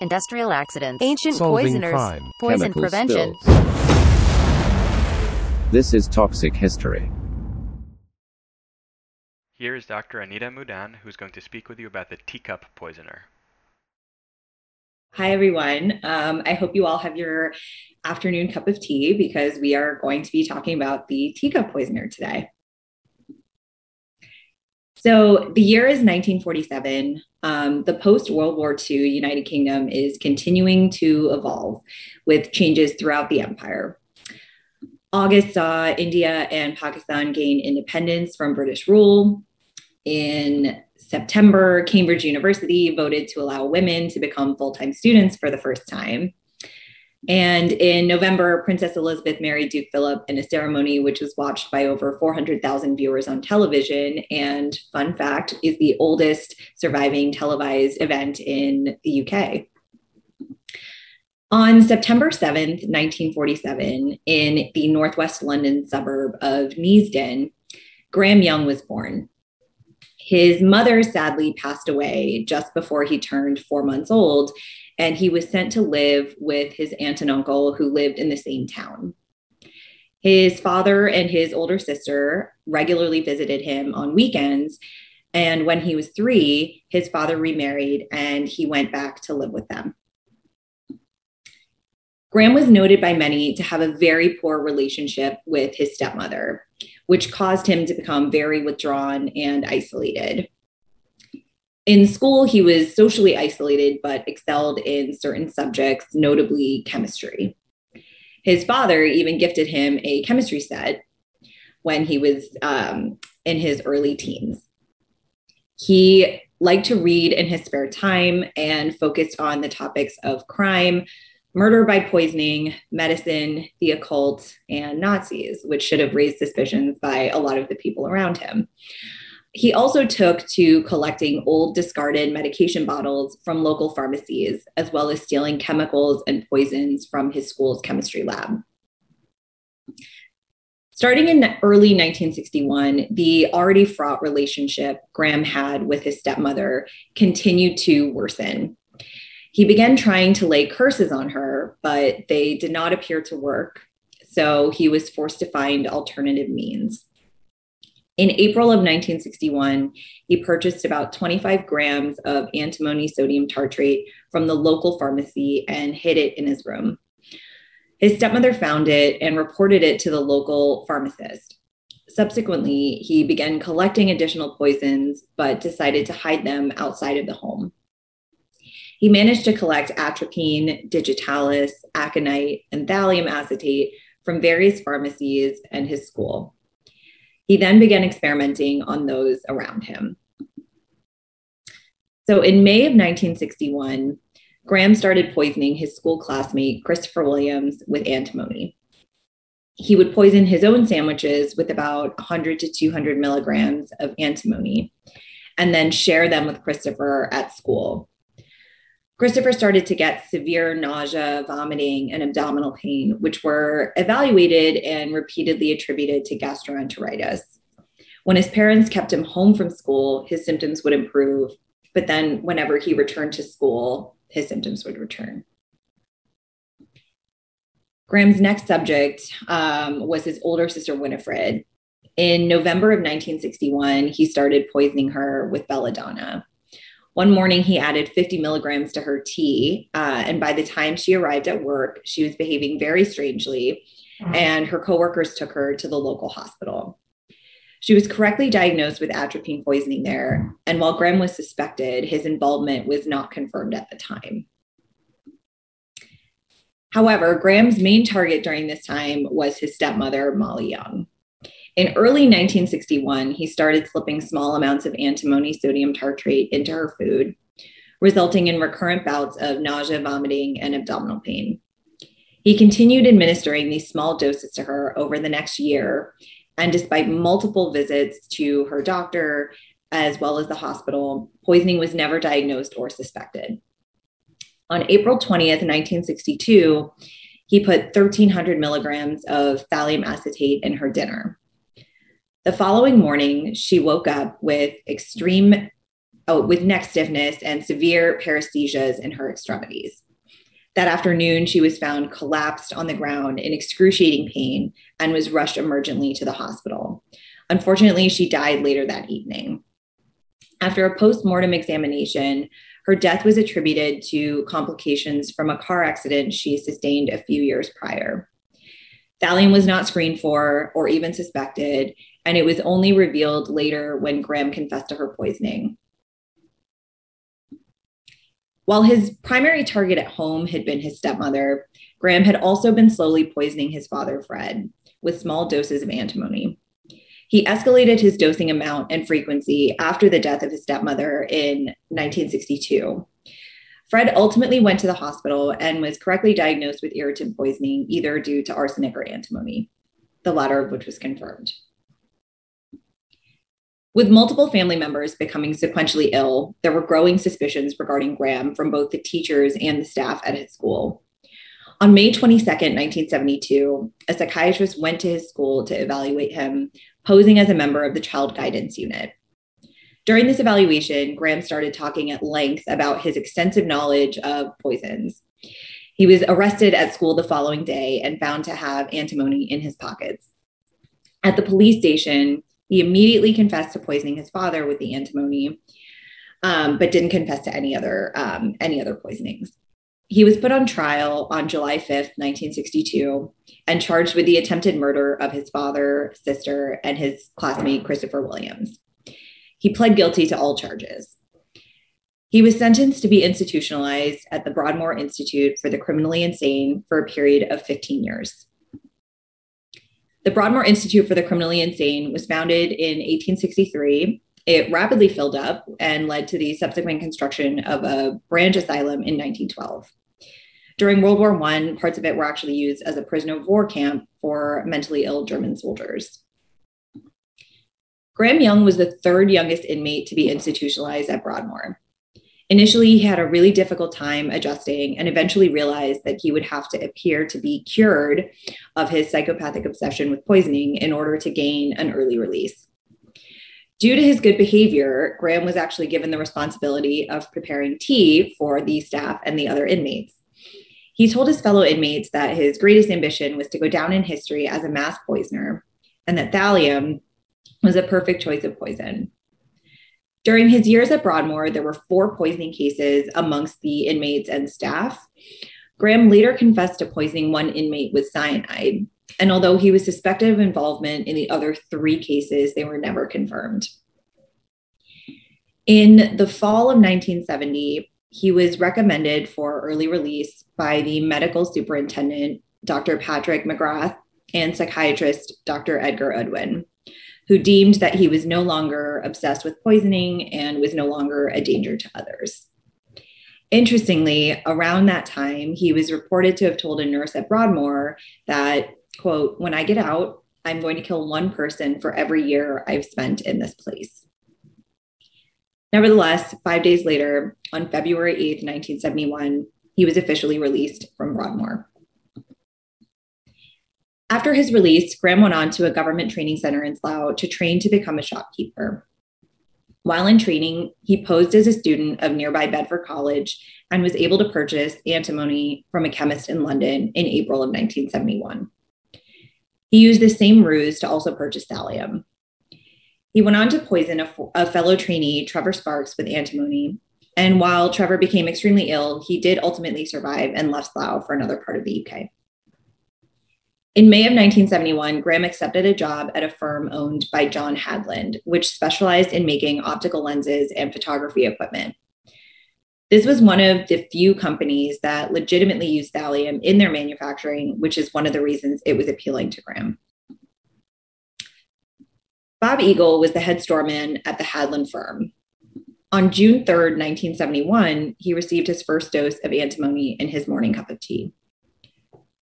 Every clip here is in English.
industrial accidents, ancient Solving poisoners, crime. poison chemical prevention. spills. This is Toxic History. Here is Dr. Anita Mudan, who's going to speak with you about the teacup poisoner. Hi, everyone. Um, I hope you all have your afternoon cup of tea because we are going to be talking about the teacup poisoner today. So, the year is 1947. Um, the post World War II United Kingdom is continuing to evolve with changes throughout the empire. August saw India and Pakistan gain independence from British rule. In September, Cambridge University voted to allow women to become full time students for the first time. And in November, Princess Elizabeth married Duke Philip in a ceremony which was watched by over 400,000 viewers on television. And fun fact is the oldest surviving televised event in the UK. On September 7th, 1947, in the northwest London suburb of Neasden, Graham Young was born. His mother sadly passed away just before he turned four months old, and he was sent to live with his aunt and uncle who lived in the same town. His father and his older sister regularly visited him on weekends. And when he was three, his father remarried and he went back to live with them. Graham was noted by many to have a very poor relationship with his stepmother, which caused him to become very withdrawn and isolated. In school, he was socially isolated but excelled in certain subjects, notably chemistry. His father even gifted him a chemistry set when he was um, in his early teens. He liked to read in his spare time and focused on the topics of crime, murder by poisoning, medicine, the occult, and Nazis, which should have raised suspicions by a lot of the people around him. He also took to collecting old discarded medication bottles from local pharmacies, as well as stealing chemicals and poisons from his school's chemistry lab. Starting in early 1961, the already fraught relationship Graham had with his stepmother continued to worsen. He began trying to lay curses on her, but they did not appear to work. So he was forced to find alternative means. In April of 1961, he purchased about 25 grams of antimony sodium tartrate from the local pharmacy and hid it in his room. His stepmother found it and reported it to the local pharmacist. Subsequently, he began collecting additional poisons, but decided to hide them outside of the home. He managed to collect atropine, digitalis, aconite, and thallium acetate from various pharmacies and his school. He then began experimenting on those around him. So in May of 1961, Graham started poisoning his school classmate, Christopher Williams, with antimony. He would poison his own sandwiches with about 100 to 200 milligrams of antimony and then share them with Christopher at school. Christopher started to get severe nausea, vomiting, and abdominal pain, which were evaluated and repeatedly attributed to gastroenteritis. When his parents kept him home from school, his symptoms would improve, but then whenever he returned to school, his symptoms would return. Graham's next subject um, was his older sister, Winifred. In November of 1961, he started poisoning her with belladonna. One morning, he added 50 milligrams to her tea. Uh, and by the time she arrived at work, she was behaving very strangely, and her coworkers took her to the local hospital. She was correctly diagnosed with atropine poisoning there. And while Graham was suspected, his involvement was not confirmed at the time. However, Graham's main target during this time was his stepmother, Molly Young. In early 1961, he started slipping small amounts of antimony sodium tartrate into her food, resulting in recurrent bouts of nausea, vomiting, and abdominal pain. He continued administering these small doses to her over the next year, and despite multiple visits to her doctor as well as the hospital, poisoning was never diagnosed or suspected. On April 20th, 1962, he put 1,300 milligrams of thallium acetate in her dinner. The following morning, she woke up with extreme oh, with neck stiffness and severe paresthesias in her extremities. That afternoon, she was found collapsed on the ground in excruciating pain and was rushed emergently to the hospital. Unfortunately, she died later that evening. After a post mortem examination, her death was attributed to complications from a car accident she sustained a few years prior. Thallium was not screened for or even suspected, and it was only revealed later when Graham confessed to her poisoning. While his primary target at home had been his stepmother, Graham had also been slowly poisoning his father, Fred, with small doses of antimony. He escalated his dosing amount and frequency after the death of his stepmother in 1962. Fred ultimately went to the hospital and was correctly diagnosed with irritant poisoning, either due to arsenic or antimony, the latter of which was confirmed. With multiple family members becoming sequentially ill, there were growing suspicions regarding Graham from both the teachers and the staff at his school. On May 22, 1972, a psychiatrist went to his school to evaluate him, posing as a member of the child guidance unit. During this evaluation, Graham started talking at length about his extensive knowledge of poisons. He was arrested at school the following day and found to have antimony in his pockets. At the police station, he immediately confessed to poisoning his father with the antimony, um, but didn't confess to any other um, any other poisonings. He was put on trial on July 5th, 1962, and charged with the attempted murder of his father, sister, and his classmate, Christopher Williams. He pled guilty to all charges. He was sentenced to be institutionalized at the Broadmoor Institute for the Criminally Insane for a period of 15 years. The Broadmoor Institute for the Criminally Insane was founded in 1863. It rapidly filled up and led to the subsequent construction of a branch asylum in 1912. During World War I, parts of it were actually used as a prisoner of war camp for mentally ill German soldiers. Graham Young was the third youngest inmate to be institutionalized at Broadmoor. Initially, he had a really difficult time adjusting and eventually realized that he would have to appear to be cured of his psychopathic obsession with poisoning in order to gain an early release. Due to his good behavior, Graham was actually given the responsibility of preparing tea for the staff and the other inmates. He told his fellow inmates that his greatest ambition was to go down in history as a mass poisoner and that thallium was a perfect choice of poison. During his years at Broadmoor, there were four poisoning cases amongst the inmates and staff. Graham later confessed to poisoning one inmate with cyanide. And although he was suspected of involvement in the other three cases, they were never confirmed. In the fall of 1970, he was recommended for early release by the medical superintendent, Dr. Patrick McGrath, and psychiatrist, Dr. Edgar Udwin who deemed that he was no longer obsessed with poisoning and was no longer a danger to others. Interestingly, around that time, he was reported to have told a nurse at Broadmoor that, quote, when I get out, I'm going to kill one person for every year I've spent in this place. Nevertheless, five days later, on February 8th, 1971, he was officially released from Broadmoor. After his release, Graham went on to a government training center in Slough to train to become a shopkeeper. While in training, he posed as a student of nearby Bedford College and was able to purchase antimony from a chemist in London in April of 1971. He used the same ruse to also purchase thallium. He went on to poison a, fellow trainee, Trevor Sparks, with antimony. And while Trevor became extremely ill, he did ultimately survive and left Slough for another part of the UK. In May of 1971, Graham accepted a job at a firm owned by John Hadland, which specialized in making optical lenses and photography equipment. This was one of the few companies that legitimately used thallium in their manufacturing, which is one of the reasons it was appealing to Graham. Bob Egle was the head storeman at the Hadland firm. On June 3rd, 1971, he received his first dose of antimony in his morning cup of tea.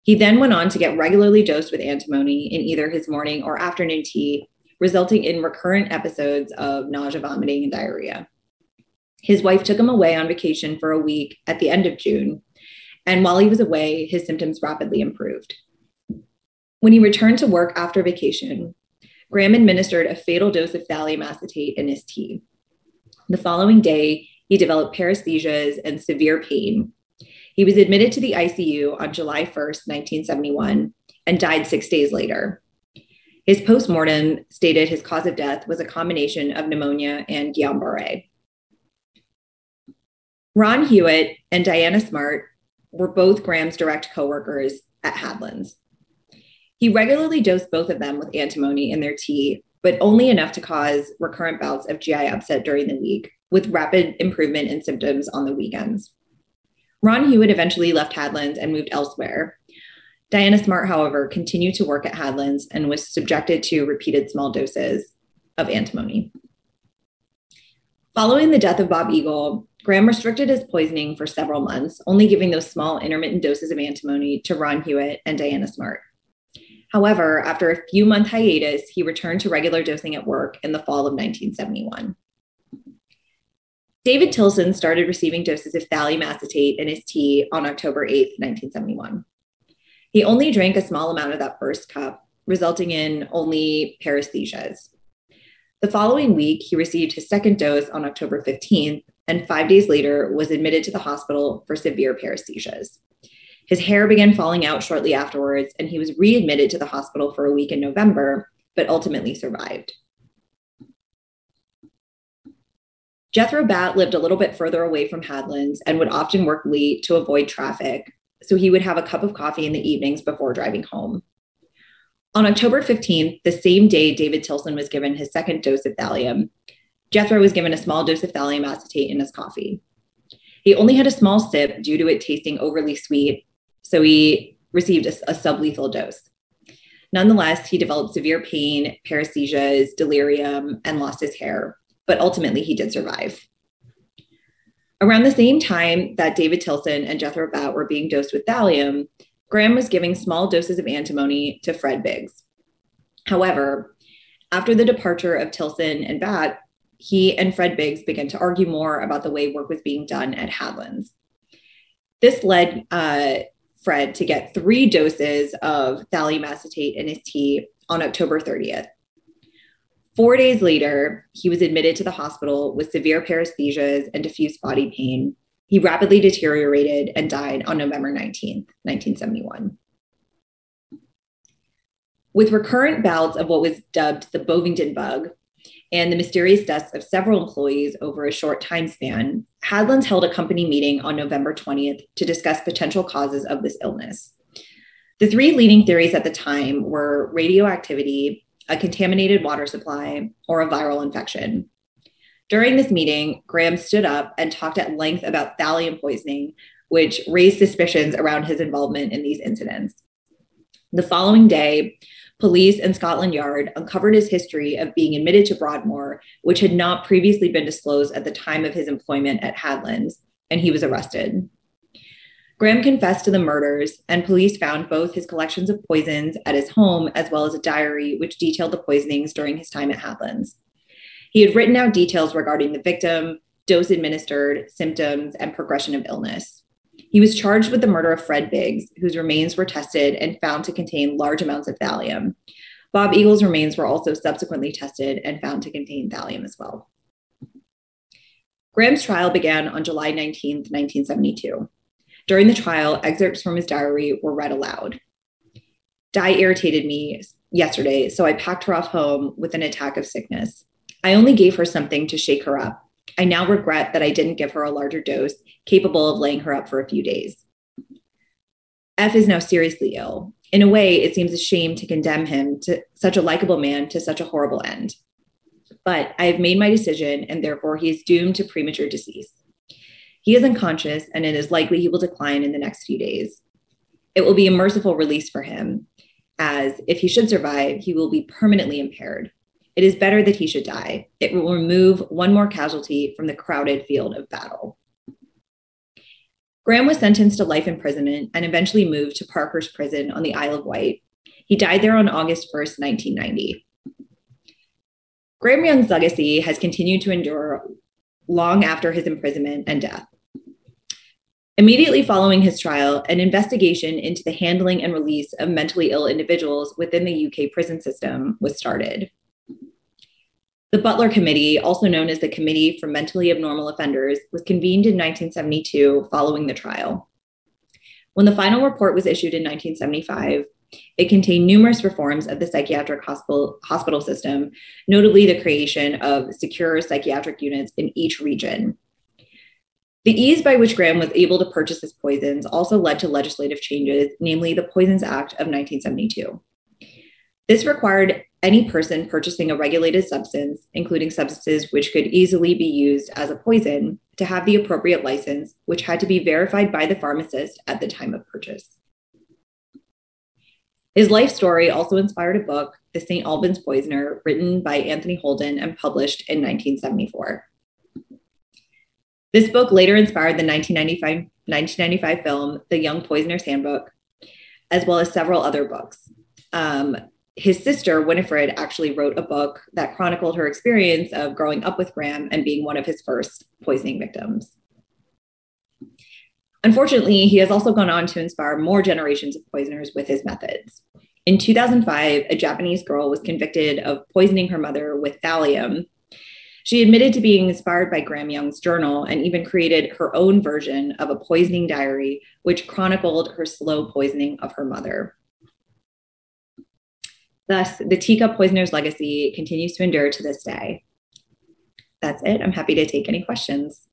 He then went on to get regularly dosed with antimony in either his morning or afternoon tea, resulting in recurrent episodes of nausea, vomiting, and diarrhea. His wife took him away on vacation for a week at the end of June, and while he was away, his symptoms rapidly improved. When he returned to work after vacation, Graham administered a fatal dose of thallium acetate in his tea. The following day, he developed paresthesias and severe pain. He was admitted to the ICU on July 1st, 1971, and died six days later. His postmortem stated his cause of death was a combination of pneumonia and Guillain Barre. Ron Hewitt and Diana Smart were both Graham's direct coworkers at Hadlands. He regularly dosed both of them with antimony in their tea, but only enough to cause recurrent bouts of GI upset during the week, with rapid improvement in symptoms on the weekends. Ron Hewitt eventually left Hadlands and moved elsewhere. Diana Smart, however, continued to work at Hadlands and was subjected to repeated small doses of antimony. Following the death of Bob Egle, Graham restricted his poisoning for several months, only giving those small intermittent doses of antimony to Ron Hewitt and Diana Smart. However, after a few month hiatus, he returned to regular dosing at work in the fall of 1971. David Tilson started receiving doses of thallium acetate in his tea on October 8, 1971. He only drank a small amount of that first cup, resulting in only paresthesias. The following week, he received his second dose on October 15th, and five days later was admitted to the hospital for severe paresthesias. His hair began falling out shortly afterwards, and he was readmitted to the hospital for a week in November, but ultimately survived. Jethro Batt lived a little bit further away from Hadlands and would often work late to avoid traffic, so he would have a cup of coffee in the evenings before driving home. On October 15th, the same day David Tilson was given his second dose of thallium, Jethro was given a small dose of thallium acetate in his coffee. He only had a small sip due to it tasting overly sweet, so he received a, a sublethal dose. Nonetheless, he developed severe pain, paresthesias, delirium, and lost his hair, but ultimately he did survive. Around the same time that David Tilson and Jethro Batt were being dosed with thallium, Graham was giving small doses of antimony to Fred Biggs. However, after the departure of Tilson and Batt, he and Fred Biggs began to argue more about the way work was being done at Hadlands. This led uh, Fred to get three doses of thallium acetate in his tea on October 30th. Four days later, he was admitted to the hospital with severe paresthesias and diffuse body pain, he rapidly deteriorated and died on November 19, 1971. With recurrent bouts of what was dubbed the Bovingdon bug and the mysterious deaths of several employees over a short time span, Hadlands held a company meeting on November 20th to discuss potential causes of this illness. The three leading theories at the time were radioactivity, a contaminated water supply, or a viral infection. During this meeting, Graham stood up and talked at length about thallium poisoning, which raised suspicions around his involvement in these incidents. The following day, police and Scotland Yard uncovered his history of being admitted to Broadmoor, which had not previously been disclosed at the time of his employment at Hadlands, and he was arrested. Graham confessed to the murders, and police found both his collections of poisons at his home as well as a diary which detailed the poisonings during his time at Hadlands. He had written out details regarding the victim, dose administered, symptoms, and progression of illness. He was charged with the murder of Fred Biggs, whose remains were tested and found to contain large amounts of thallium. Bob Egle's remains were also subsequently tested and found to contain thallium as well. Graham's trial began on July 19, 1972. During the trial, excerpts from his diary were read aloud. Di irritated me yesterday, so I packed her off home with an attack of sickness. I only gave her something to shake her up. I now regret that I didn't give her a larger dose capable of laying her up for a few days. F is now seriously ill. In a way, it seems a shame to condemn him to such a likable man to such a horrible end. But I have made my decision, and therefore he is doomed to premature decease. He is unconscious, and it is likely he will decline in the next few days. It will be a merciful release for him, as if he should survive, he will be permanently impaired. It is better that he should die. It will remove one more casualty from the crowded field of battle. Graham was sentenced to life imprisonment and eventually moved to Parkhurst Prison on the Isle of Wight. He died there on August 1st, 1990. Graham Young's legacy has continued to endure long after his imprisonment and death. Immediately following his trial, an investigation into the handling and release of mentally ill individuals within the UK prison system was started. The Butler Committee, also known as the Committee for Mentally Abnormal Offenders, was convened in 1972 following the trial. When the final report was issued in 1975, it contained numerous reforms of the psychiatric hospital, hospital system, notably the creation of secure psychiatric units in each region. The ease by which Graham was able to purchase his poisons also led to legislative changes, namely the Poisons Act of 1972. This required any person purchasing a regulated substance, including substances which could easily be used as a poison, to have the appropriate license, which had to be verified by the pharmacist at the time of purchase. His life story also inspired a book, The St. Albans Poisoner, written by Anthony Holden and published in 1974. This book later inspired the 1995, 1995 film, The Young Poisoner's Handbook, as well as several other books. Um, his sister, Winifred, actually wrote a book that chronicled her experience of growing up with Graham and being one of his first poisoning victims. Unfortunately, he has also gone on to inspire more generations of poisoners with his methods. In 2005, a Japanese girl was convicted of poisoning her mother with thallium. She admitted to being inspired by Graham Young's journal and even created her own version of a poisoning diary, which chronicled her slow poisoning of her mother. Thus, the teacup poisoner's legacy continues to endure to this day. That's it. I'm happy to take any questions.